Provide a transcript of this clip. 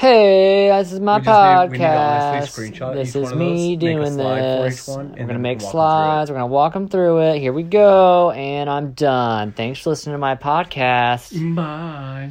Hey, this is my We podcast. need- need podcast. this is me doing this. one, We're gonna make slides. We're gonna walk them through it. Here we go, and I'm done. Thanks for listening to my podcast. Bye.